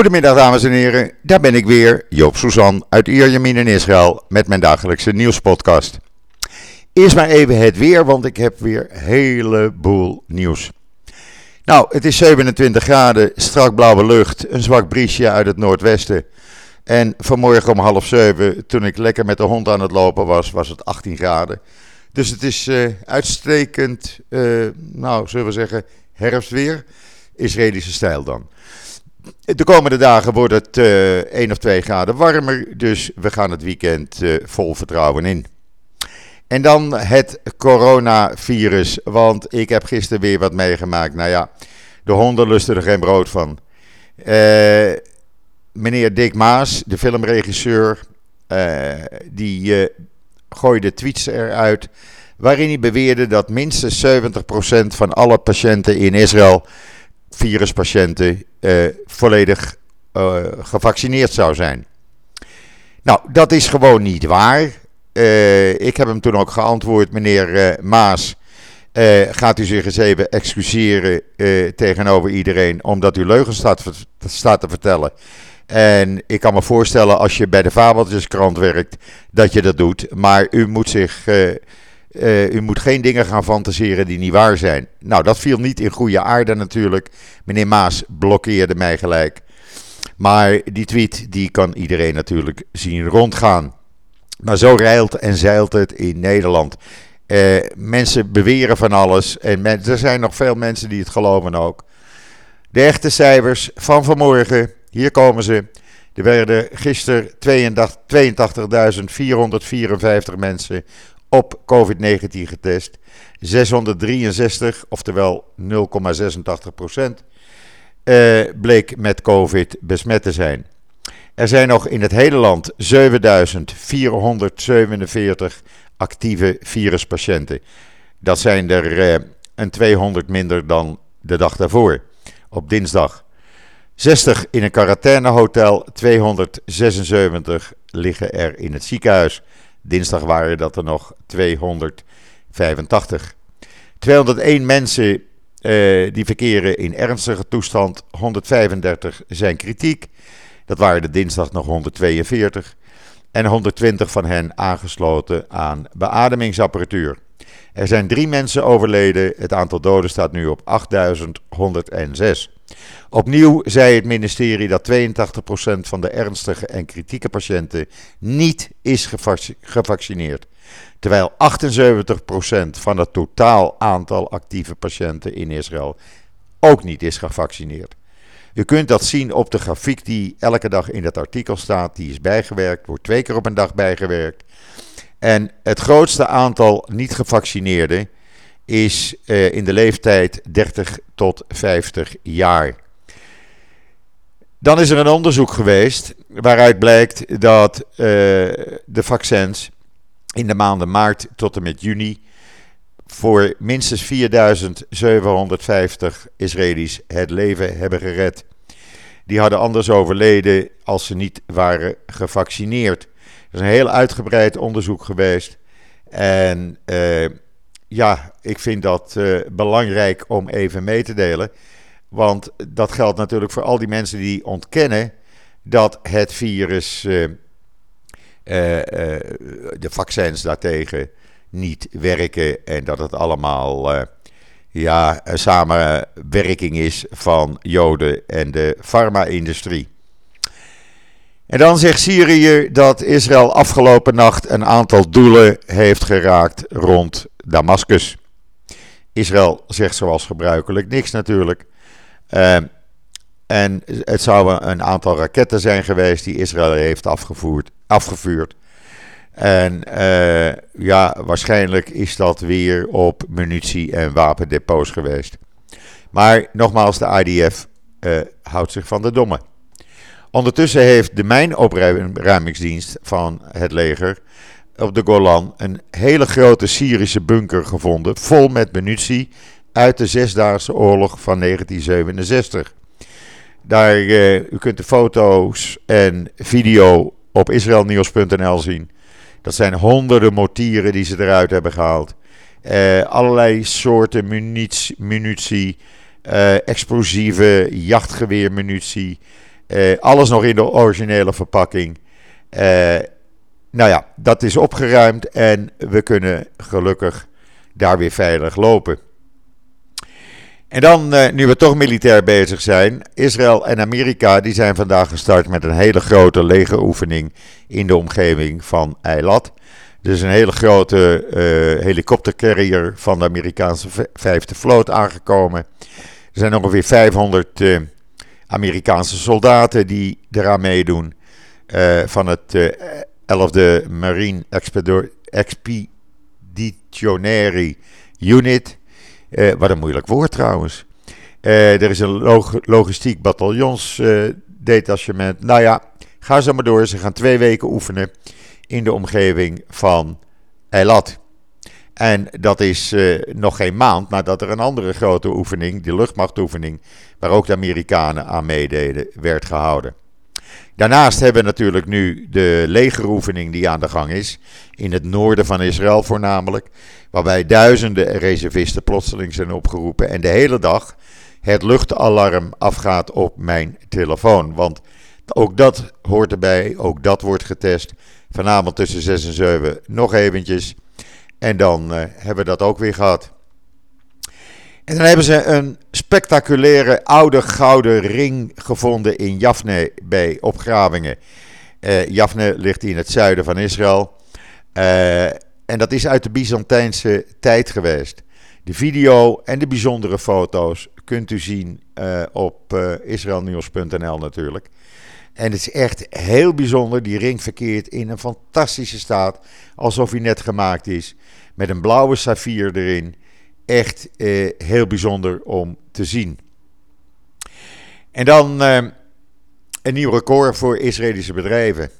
Goedemiddag dames en heren, daar ben ik weer, Joop Suzan uit Ierjemien in Israël met mijn dagelijkse nieuwspodcast. Eerst maar even het weer, want ik heb weer een heleboel nieuws. Nou, het is 27 graden, strak blauwe lucht, een zwak briesje uit het noordwesten. En vanmorgen om half zeven, toen ik lekker met de hond aan het lopen was, was het 18 graden. Dus het is uh, uitstekend, uh, nou zullen we zeggen, herfstweer. Israëlische stijl dan. De komende dagen wordt het uh, 1 of 2 graden warmer, dus we gaan het weekend uh, vol vertrouwen in. En dan het coronavirus, want ik heb gisteren weer wat meegemaakt. Nou ja, de honden lusten er geen brood van. Uh, meneer Dick Maas, de filmregisseur, die gooide tweets eruit waarin hij beweerde dat minstens 70% van alle patiënten in Israël, viruspatiënten, volledig gevaccineerd zou zijn. Nou, dat is gewoon niet waar. Uh, ik heb hem toen ook geantwoord, meneer Maas. Gaat u zich eens even excuseren tegenover iedereen, omdat u leugens staat, staat te vertellen. En ik kan me voorstellen, als je bij de Fabeltjeskrant werkt, dat je dat doet. Maar u moet zich. U moet geen dingen gaan fantaseren die niet waar zijn. Nou, dat viel niet in goede aarde natuurlijk. Meneer Maas blokkeerde mij gelijk. Maar die tweet, die kan iedereen natuurlijk zien rondgaan. Maar zo rijlt en zeilt het in Nederland. Uh, mensen beweren van alles en er zijn nog veel mensen die het geloven ook. De echte cijfers van vanmorgen, hier komen ze. Er werden gisteren 82.454 mensen op COVID-19 getest. 663, oftewel 0,86 procent, uh, bleek met COVID besmet te zijn. Er zijn nog in het hele land 7447 actieve viruspatiënten. Dat zijn er uh, een 200 minder dan de dag daarvoor, op dinsdag. 60 in een quarantainehotel, 276 liggen er in het ziekenhuis. Dinsdag waren dat er nog 285. 201 mensen uh, die verkeren in ernstige toestand, 135 zijn kritiek. Dat waren de dinsdag nog 142. En 120 van hen aangesloten aan beademingsapparatuur. Er zijn drie mensen overleden. Het aantal doden staat nu op 8106. Opnieuw zei het ministerie dat 82% van de ernstige en kritieke patiënten niet is gevaccineerd. Terwijl 78% van het totaal aantal actieve patiënten in Israël ook niet is gevaccineerd. U kunt dat zien op de grafiek die elke dag in dat artikel staat. Die is bijgewerkt, wordt twee keer op een dag bijgewerkt. En het grootste aantal niet-gevaccineerden is uh, in de leeftijd 30 tot 50 jaar. Dan is er een onderzoek geweest waaruit blijkt dat uh, de vaccins in de maanden maart tot en met juni voor minstens 4750 Israëli's het leven hebben gered. Die hadden anders overleden als ze niet waren gevaccineerd. Is een heel uitgebreid onderzoek geweest. En uh, ja, ik vind dat uh, belangrijk om even mee te delen. Want dat geldt natuurlijk voor al die mensen die ontkennen dat het virus, uh, de vaccins daartegen, niet werken en dat het allemaal ja, samenwerking is van Joden en de farma-industrie. En dan zegt Syrië dat Israël afgelopen nacht een aantal doelen heeft geraakt rond Damascus. Israël zegt zoals gebruikelijk niks natuurlijk. Uh, en het zou een aantal raketten zijn geweest die Israël heeft afgevoerd, afgevuurd. En uh, ja, waarschijnlijk is dat weer op munitie- en wapendepots geweest. Maar nogmaals, de IDF eh, houdt zich van de domme. Ondertussen heeft de mijnopruimingsdienst van het leger op de Golan een hele grote Syrische bunker gevonden, vol met munitie uit de Zesdaagse Oorlog van 1967. Daar, uh, u kunt de foto's en video op israelnieuws.nl zien. Dat zijn honderden mortieren die ze eruit hebben gehaald. Uh, allerlei soorten munitie, uh, explosieve jachtgeweermunitie. Alles nog in de originele verpakking. nou ja, dat is opgeruimd en we kunnen gelukkig daar weer veilig lopen. En dan, eh, nu we toch militair bezig zijn, Israël en Amerika die zijn vandaag gestart met een hele grote legeroefening in de omgeving van Eilat. Dus een hele grote helikoptercarrier van de Amerikaanse vijfde vloot aangekomen. Er zijn ongeveer 500 uh, eh, Amerikaanse soldaten die eraan meedoen. van het 11e Marine Expeditionary Unit. Uh, wat een moeilijk woord trouwens. Uh, er is een log logistiek bataljonsdetachement. Uh, nou ja, ga zo maar door. Ze gaan twee weken oefenen in de omgeving van Eilat. En dat is nog geen maand nadat er een andere grote oefening, de luchtmachtoefening, waar ook de Amerikanen aan meededen, werd gehouden. Daarnaast hebben we natuurlijk nu de legeroefening die aan de gang is, in het noorden van Israël voornamelijk, waarbij duizenden reservisten plotseling zijn opgeroepen en de hele dag het luchtalarm afgaat op mijn telefoon. Want ook dat hoort erbij, ook dat wordt getest. Vanavond tussen 6 en 7 nog eventjes. En dan uh, hebben we dat ook weer gehad. En dan hebben ze een spectaculaire oude gouden ring gevonden in Jafne bij opgravingen. Uh, Jafne ligt in het zuiden van Israël. Uh, en dat is uit de Byzantijnse tijd geweest. De video en de bijzondere foto's kunt u zien op israelnieuws.nl natuurlijk. En het is echt heel bijzonder. Die ring verkeert in een fantastische staat. Alsof hij net gemaakt is. Met een blauwe saffier erin echt eh, heel bijzonder om te zien. En dan eh, een nieuw record voor Israëlische bedrijven.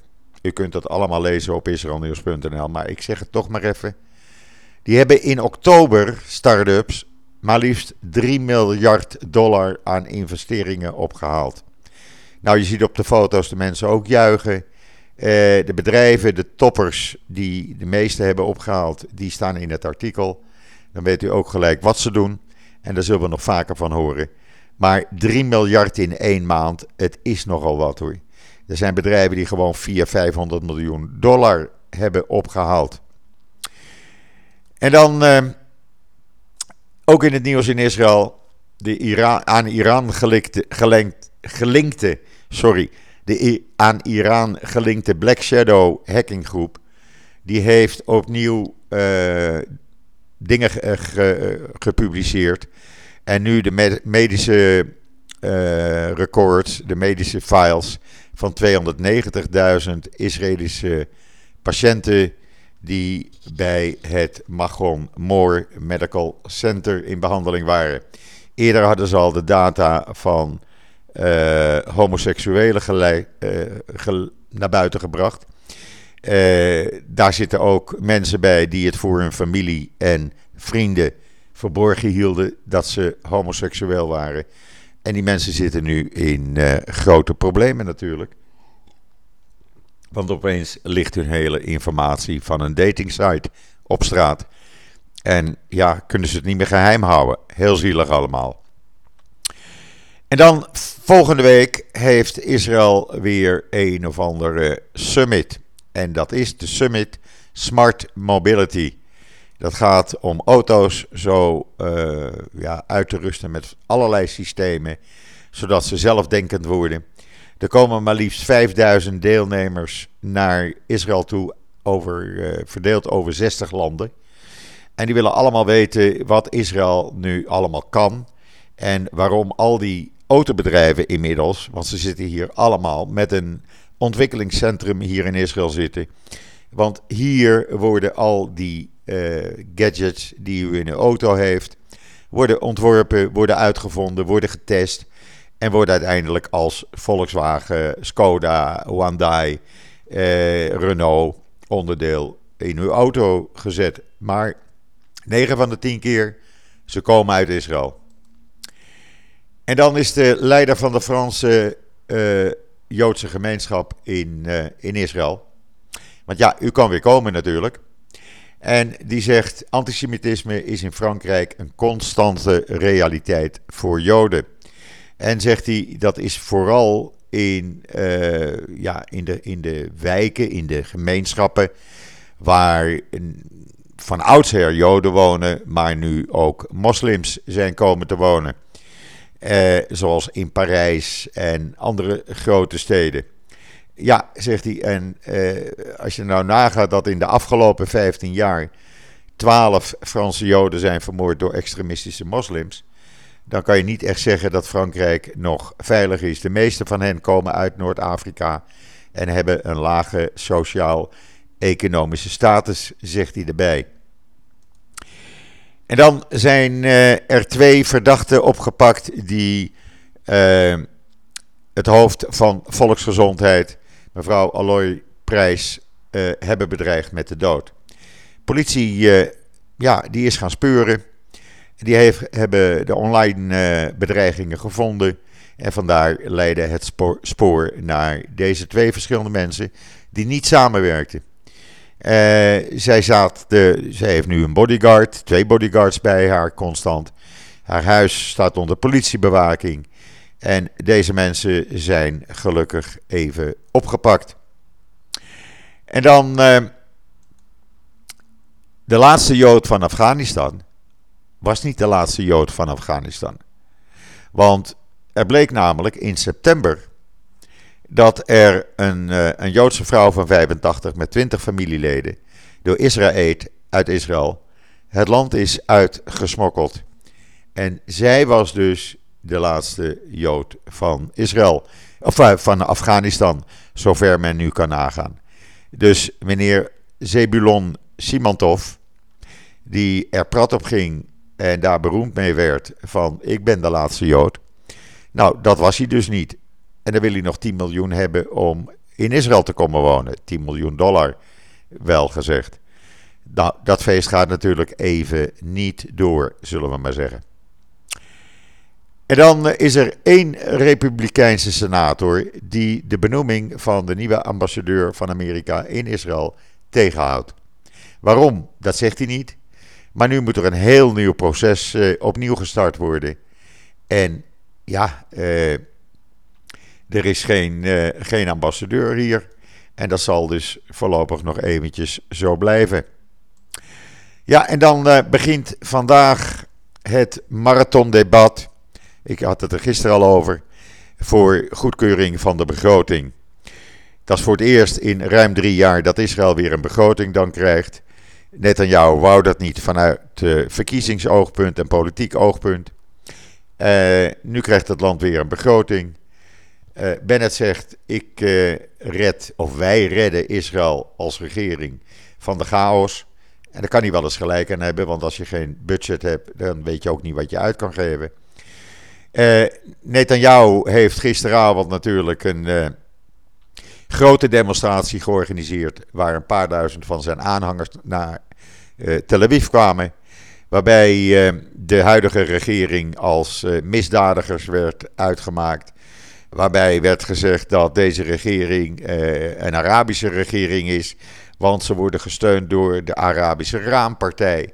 U kunt dat allemaal lezen op israelnieuws.nl, maar ik zeg het toch maar even. Die hebben in oktober, start-ups, maar liefst 3 miljard dollar aan investeringen opgehaald. Nou, je ziet op de foto's de mensen ook juichen. Eh, de bedrijven, de toppers die de meeste hebben opgehaald, die staan in het artikel. Dan weet u ook gelijk wat ze doen. En daar zullen we nog vaker van horen. Maar 3 miljard in één maand, het is nogal wat hoor. Er zijn bedrijven die gewoon 400, 500 miljoen dollar hebben opgehaald. En dan uh, ook in het nieuws in Israël. De Iran, aan Iran gelinkte, sorry, de aan Iran gelinkte Black Shadow hackinggroep. Die heeft opnieuw uh, dingen gepubliceerd. En nu de medische records, de medische files van 290.000 Israëlische patiënten die bij het Magon Moore Medical Center in behandeling waren. Eerder hadden ze al de data van uh, homoseksuelen uh, naar buiten gebracht. Uh, daar zitten ook mensen bij die het voor hun familie en vrienden verborgen hielden dat ze homoseksueel waren. En die mensen zitten nu in grote problemen natuurlijk. Want opeens ligt hun hele informatie van een datingsite op straat. En ja, kunnen ze het niet meer geheim houden. Heel zielig allemaal. En dan volgende week heeft Israël weer een of andere summit. En dat is de Summit Smart Mobility. Dat gaat om auto's zo uh, ja, uit te rusten met allerlei systemen, zodat ze zelfdenkend worden. Er komen maar liefst 5000 deelnemers naar Israël toe, over, uh, verdeeld over 60 landen. En die willen allemaal weten wat Israël nu allemaal kan. En waarom al die autobedrijven inmiddels, want ze zitten hier allemaal met een ontwikkelingscentrum hier in Israël zitten. Want hier worden al die uh, gadgets die u in uw auto heeft, worden ontworpen, worden uitgevonden, worden getest en worden uiteindelijk als Volkswagen, Skoda, Hyundai, uh, Renault onderdeel in uw auto gezet. Maar 9 van de 10 keer, ze komen uit Israël. En dan is de leider van de Franse uh, Joodse gemeenschap in, uh, in Israël. Want ja, u kan weer komen natuurlijk. En die zegt: antisemitisme is in Frankrijk een constante realiteit voor Joden. En zegt hij dat is vooral in, ja, in, de, in de wijken, in de gemeenschappen waar van oudsher Joden wonen, maar nu ook moslims zijn komen te wonen. Eh, zoals in Parijs en andere grote steden. Ja, zegt hij. En eh, als je nou nagaat dat in de afgelopen 15 jaar 12 Franse Joden zijn vermoord door extremistische moslims. Dan kan je niet echt zeggen dat Frankrijk nog veilig is. De meeste van hen komen uit Noord-Afrika en hebben een lage sociaal-economische status, zegt hij erbij. En dan zijn uh, er twee verdachten opgepakt die uh, het hoofd van volksgezondheid, mevrouw Aloy Prijs, uh, hebben bedreigd met de dood. Politie, ja, die is gaan speuren. Die heeft, hebben de online bedreigingen gevonden. En vandaar leidde het spoor naar deze twee verschillende mensen die niet samenwerkten. Uh, zij, zat de, zij heeft nu een bodyguard, twee bodyguards bij haar constant. Haar huis staat onder politiebewaking. En deze mensen zijn gelukkig even opgepakt. En dan uh, de laatste Jood van Afghanistan. Was niet de laatste Jood van Afghanistan. Want er bleek namelijk in september dat er een, uh, een Joodse vrouw van 85 met 20 familieleden door Israël uit Israël het land is uitgesmokkeld. En zij was dus de laatste Jood van Israël, of uh, van Afghanistan, zover men nu kan nagaan. Dus meneer Zebulon Simantov, die er prat op ging en daar beroemd mee werd van ik ben de laatste Jood. Nou, dat was hij dus niet. En dan wil hij nog 10 miljoen hebben om in Israël te komen wonen. 10 miljoen dollar, wel gezegd. Nou, dat feest gaat natuurlijk even niet door, zullen we maar zeggen. En dan is er één Republikeinse senator die de benoeming van de nieuwe ambassadeur van Amerika in Israël tegenhoudt. Waarom? Dat zegt hij niet. Maar nu moet er een heel nieuw proces uh, opnieuw gestart worden. En ja, uh, er is geen, uh, geen ambassadeur hier. En dat zal dus voorlopig nog eventjes zo blijven. Ja, en dan uh, begint vandaag het marathondebat. Ik had het er gisteren al over. Voor goedkeuring van de begroting. Dat is voor het eerst in ruim drie jaar dat Israël weer een begroting dan krijgt. Jou wou dat niet vanuit uh, verkiezingsoogpunt en politiek oogpunt. Nu krijgt het land weer een begroting. Uh, Bennett zegt: Ik uh, red, of wij redden Israël als regering van de chaos. En daar kan hij wel eens gelijk aan hebben, want als je geen budget hebt, dan weet je ook niet wat je uit kan geven. Uh, Netanyahu heeft gisteravond natuurlijk een grote demonstratie georganiseerd, waar een paar duizend van zijn aanhangers naar Tel Aviv kwamen. Waarbij de huidige regering als misdadigers werd uitgemaakt Waarbij werd gezegd dat deze regering uh, een Arabische regering is, want ze worden gesteund door de Arabische Raampartij.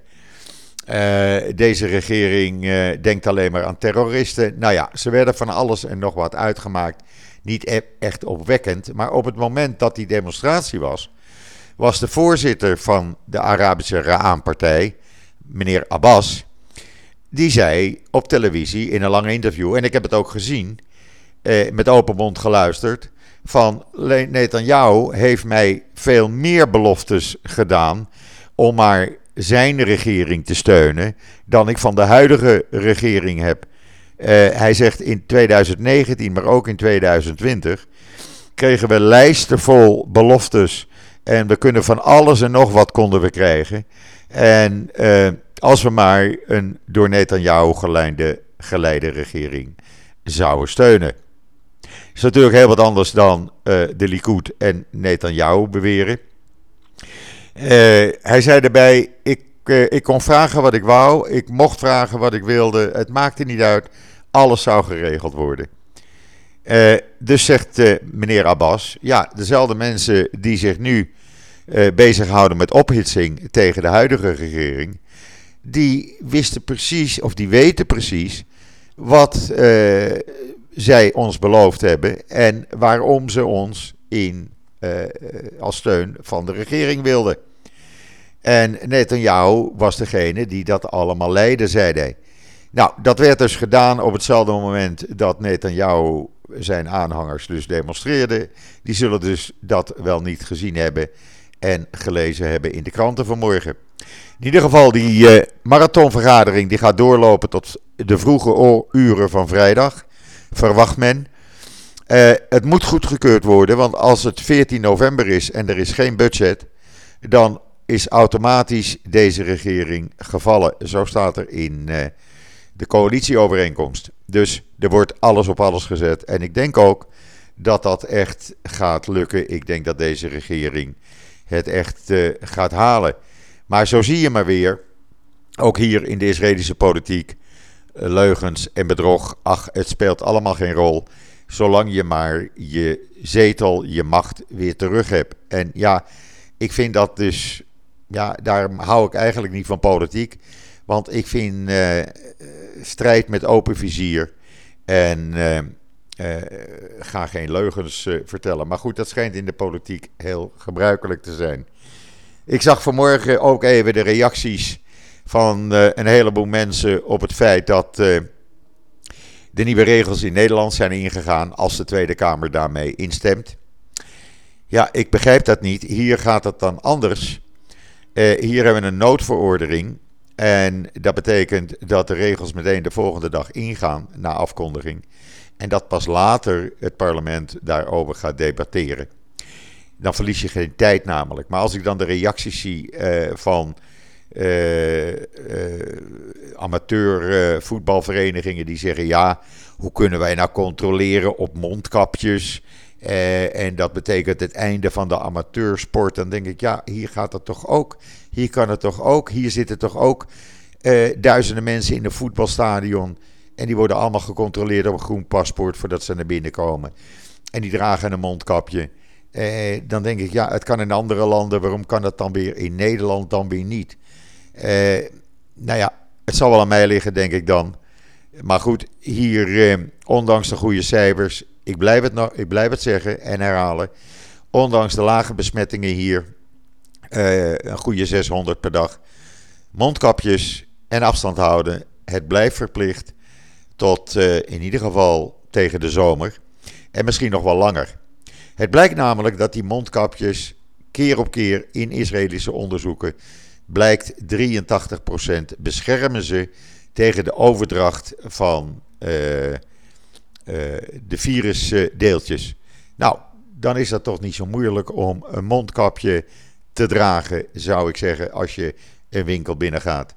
Uh, deze regering uh, denkt alleen maar aan terroristen. Nou ja, ze werden van alles en nog wat uitgemaakt. Niet e echt opwekkend, maar op het moment dat die demonstratie was, was de voorzitter van de Arabische Raampartij, meneer Abbas, die zei op televisie in een lang interview, en ik heb het ook gezien, eh, met open mond geluisterd. Van Netanyahu heeft mij veel meer beloftes gedaan om maar zijn regering te steunen dan ik van de huidige regering heb. Uh, hij zegt in 2019, maar ook in 2020, kregen we lijsten vol beloftes. En we kunnen van alles en nog wat konden we krijgen. En uh, als we maar een door Netanyahu geleide regering zouden steunen is natuurlijk heel wat anders dan uh, de Likud en Netanyahu beweren. Uh, hij zei erbij: ik, uh, ik kon vragen wat ik wou, ik mocht vragen wat ik wilde, het maakte niet uit, alles zou geregeld worden. dus zegt meneer Abbas: ja, dezelfde mensen die zich nu bezighouden met ophitsing tegen de huidige regering, die wisten precies, of die weten precies, wat zij ons beloofd hebben en waarom ze ons in, uh, als steun van de regering wilden. En Netanyahu was degene die dat allemaal leidde, zei hij. Nou, dat werd dus gedaan op hetzelfde moment dat Netanyahu zijn aanhangers dus demonstreerden. Die zullen dus dat wel niet gezien hebben en gelezen hebben in de kranten vanmorgen. In ieder geval, die uh, marathonvergadering die gaat doorlopen tot de vroege uren van vrijdag, verwacht men. Uh, het moet goedgekeurd worden, want als het 14 november is en er is geen budget, dan is automatisch deze regering gevallen. Zo staat er in uh, de coalitieovereenkomst. Dus er wordt alles op alles gezet. En ik denk ook dat dat echt gaat lukken. Ik denk dat deze regering het echt uh, gaat halen. Maar zo zie je maar weer, ook hier in de Israëlische politiek, leugens en bedrog. Ach, het speelt allemaal geen rol. Zolang je maar je zetel, je macht weer terug hebt. En ja, ik vind dat dus, ja, daar hou ik eigenlijk niet van politiek. Want ik vind uh, strijd met open vizier en uh, uh, ga geen leugens vertellen. Maar goed, dat schijnt in de politiek heel gebruikelijk te zijn. Ik zag vanmorgen ook even de reacties van een heleboel mensen op het feit dat de nieuwe regels in Nederland zijn ingegaan als de Tweede Kamer daarmee instemt. Ja, ik begrijp dat niet. Hier gaat het dan anders. hier hebben we een noodverordening en dat betekent dat de regels meteen de volgende dag ingaan na afkondiging. En dat pas later het parlement daarover gaat debatteren. Dan verlies je geen tijd namelijk. Maar als ik dan de reacties zie van uh, uh, amateur voetbalverenigingen die zeggen: ja, hoe kunnen wij nou controleren op mondkapjes? en dat betekent het einde van de amateursport. Dan denk ik: ja, hier gaat het toch ook. Hier kan het toch ook. Hier zitten toch ook duizenden mensen in een voetbalstadion. En die worden allemaal gecontroleerd op een groen paspoort voordat ze naar binnen komen. En die dragen een mondkapje. Dan denk ik, ja, het kan in andere landen. Waarom kan dat dan weer in Nederland dan weer niet? Uh, nou ja, het zal wel aan mij liggen, denk ik dan. Maar goed, hier, ondanks de goede cijfers, ik blijf, het nog, ik blijf het zeggen en herhalen. Ondanks de lage besmettingen hier, uh, een goede 600 per dag. Mondkapjes en afstand houden. Het blijft verplicht tot uh, in ieder geval tegen de zomer. En misschien nog wel langer. Het blijkt namelijk dat die mondkapjes keer op keer in Israëlische onderzoeken blijkt 83% beschermen ze tegen de overdracht van uh, uh, de virusdeeltjes. Nou, dan is dat toch niet zo moeilijk om een mondkapje te dragen, zou ik zeggen, als je een winkel binnengaat.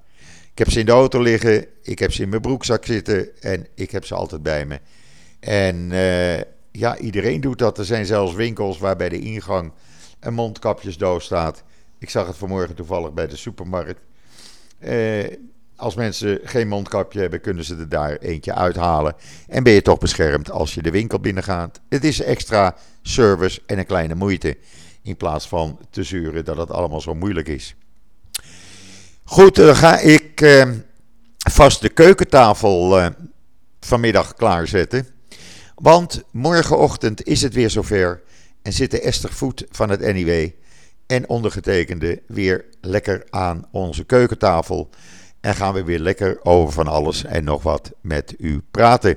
Ik heb ze in de auto liggen, ik heb ze in mijn broekzak zitten en ik heb ze altijd bij me. En uh, ja, iedereen doet dat. Er zijn zelfs winkels waar bij de ingang een mondkapjesdoos staat. Ik zag het vanmorgen toevallig bij de supermarkt. Uh, als mensen geen mondkapje hebben, kunnen ze er daar eentje uithalen. En ben je toch beschermd als je de winkel binnengaat. Het is extra service en een kleine moeite. In plaats van te zuren dat het allemaal zo moeilijk is. Goed, dan ga ik eh, vast de keukentafel eh, vanmiddag klaarzetten. Want morgenochtend is het weer zover. En zitten Esther Voet van het NIW en ondergetekende weer lekker aan onze keukentafel. En gaan we weer lekker over van alles en nog wat met u praten.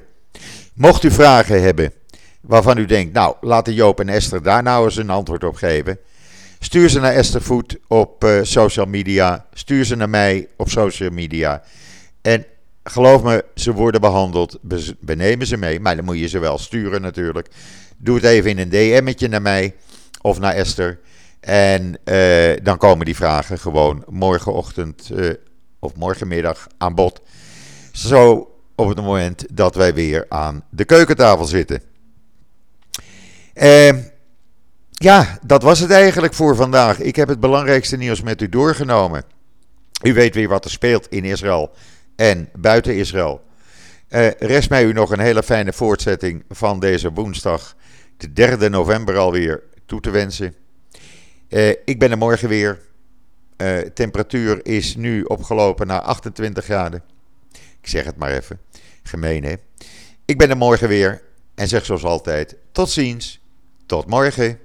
Mocht u vragen hebben waarvan u denkt, nou laten Joop en Esther daar nou eens een antwoord op geven. Stuur ze naar Esther Food op uh, social media. Stuur ze naar mij op social media. En geloof me, ze worden behandeld. We nemen ze mee, maar dan moet je ze wel sturen natuurlijk. Doe het even in een DM'tje naar mij of naar Esther. En uh, dan komen die vragen gewoon morgenochtend uh, of morgenmiddag aan bod. Zo op het moment dat wij weer aan de keukentafel zitten. Uh, ja, dat was het eigenlijk voor vandaag. Ik heb het belangrijkste nieuws met u doorgenomen. U weet weer wat er speelt in Israël en buiten Israël. Uh, rest mij u nog een hele fijne voortzetting van deze woensdag, de 3 november alweer, toe te wensen. Uh, ik ben er morgen weer. Uh, temperatuur is nu opgelopen naar 28 graden. Ik zeg het maar even. Gemeen hè. Ik ben er morgen weer. En zeg zoals altijd: tot ziens, tot morgen.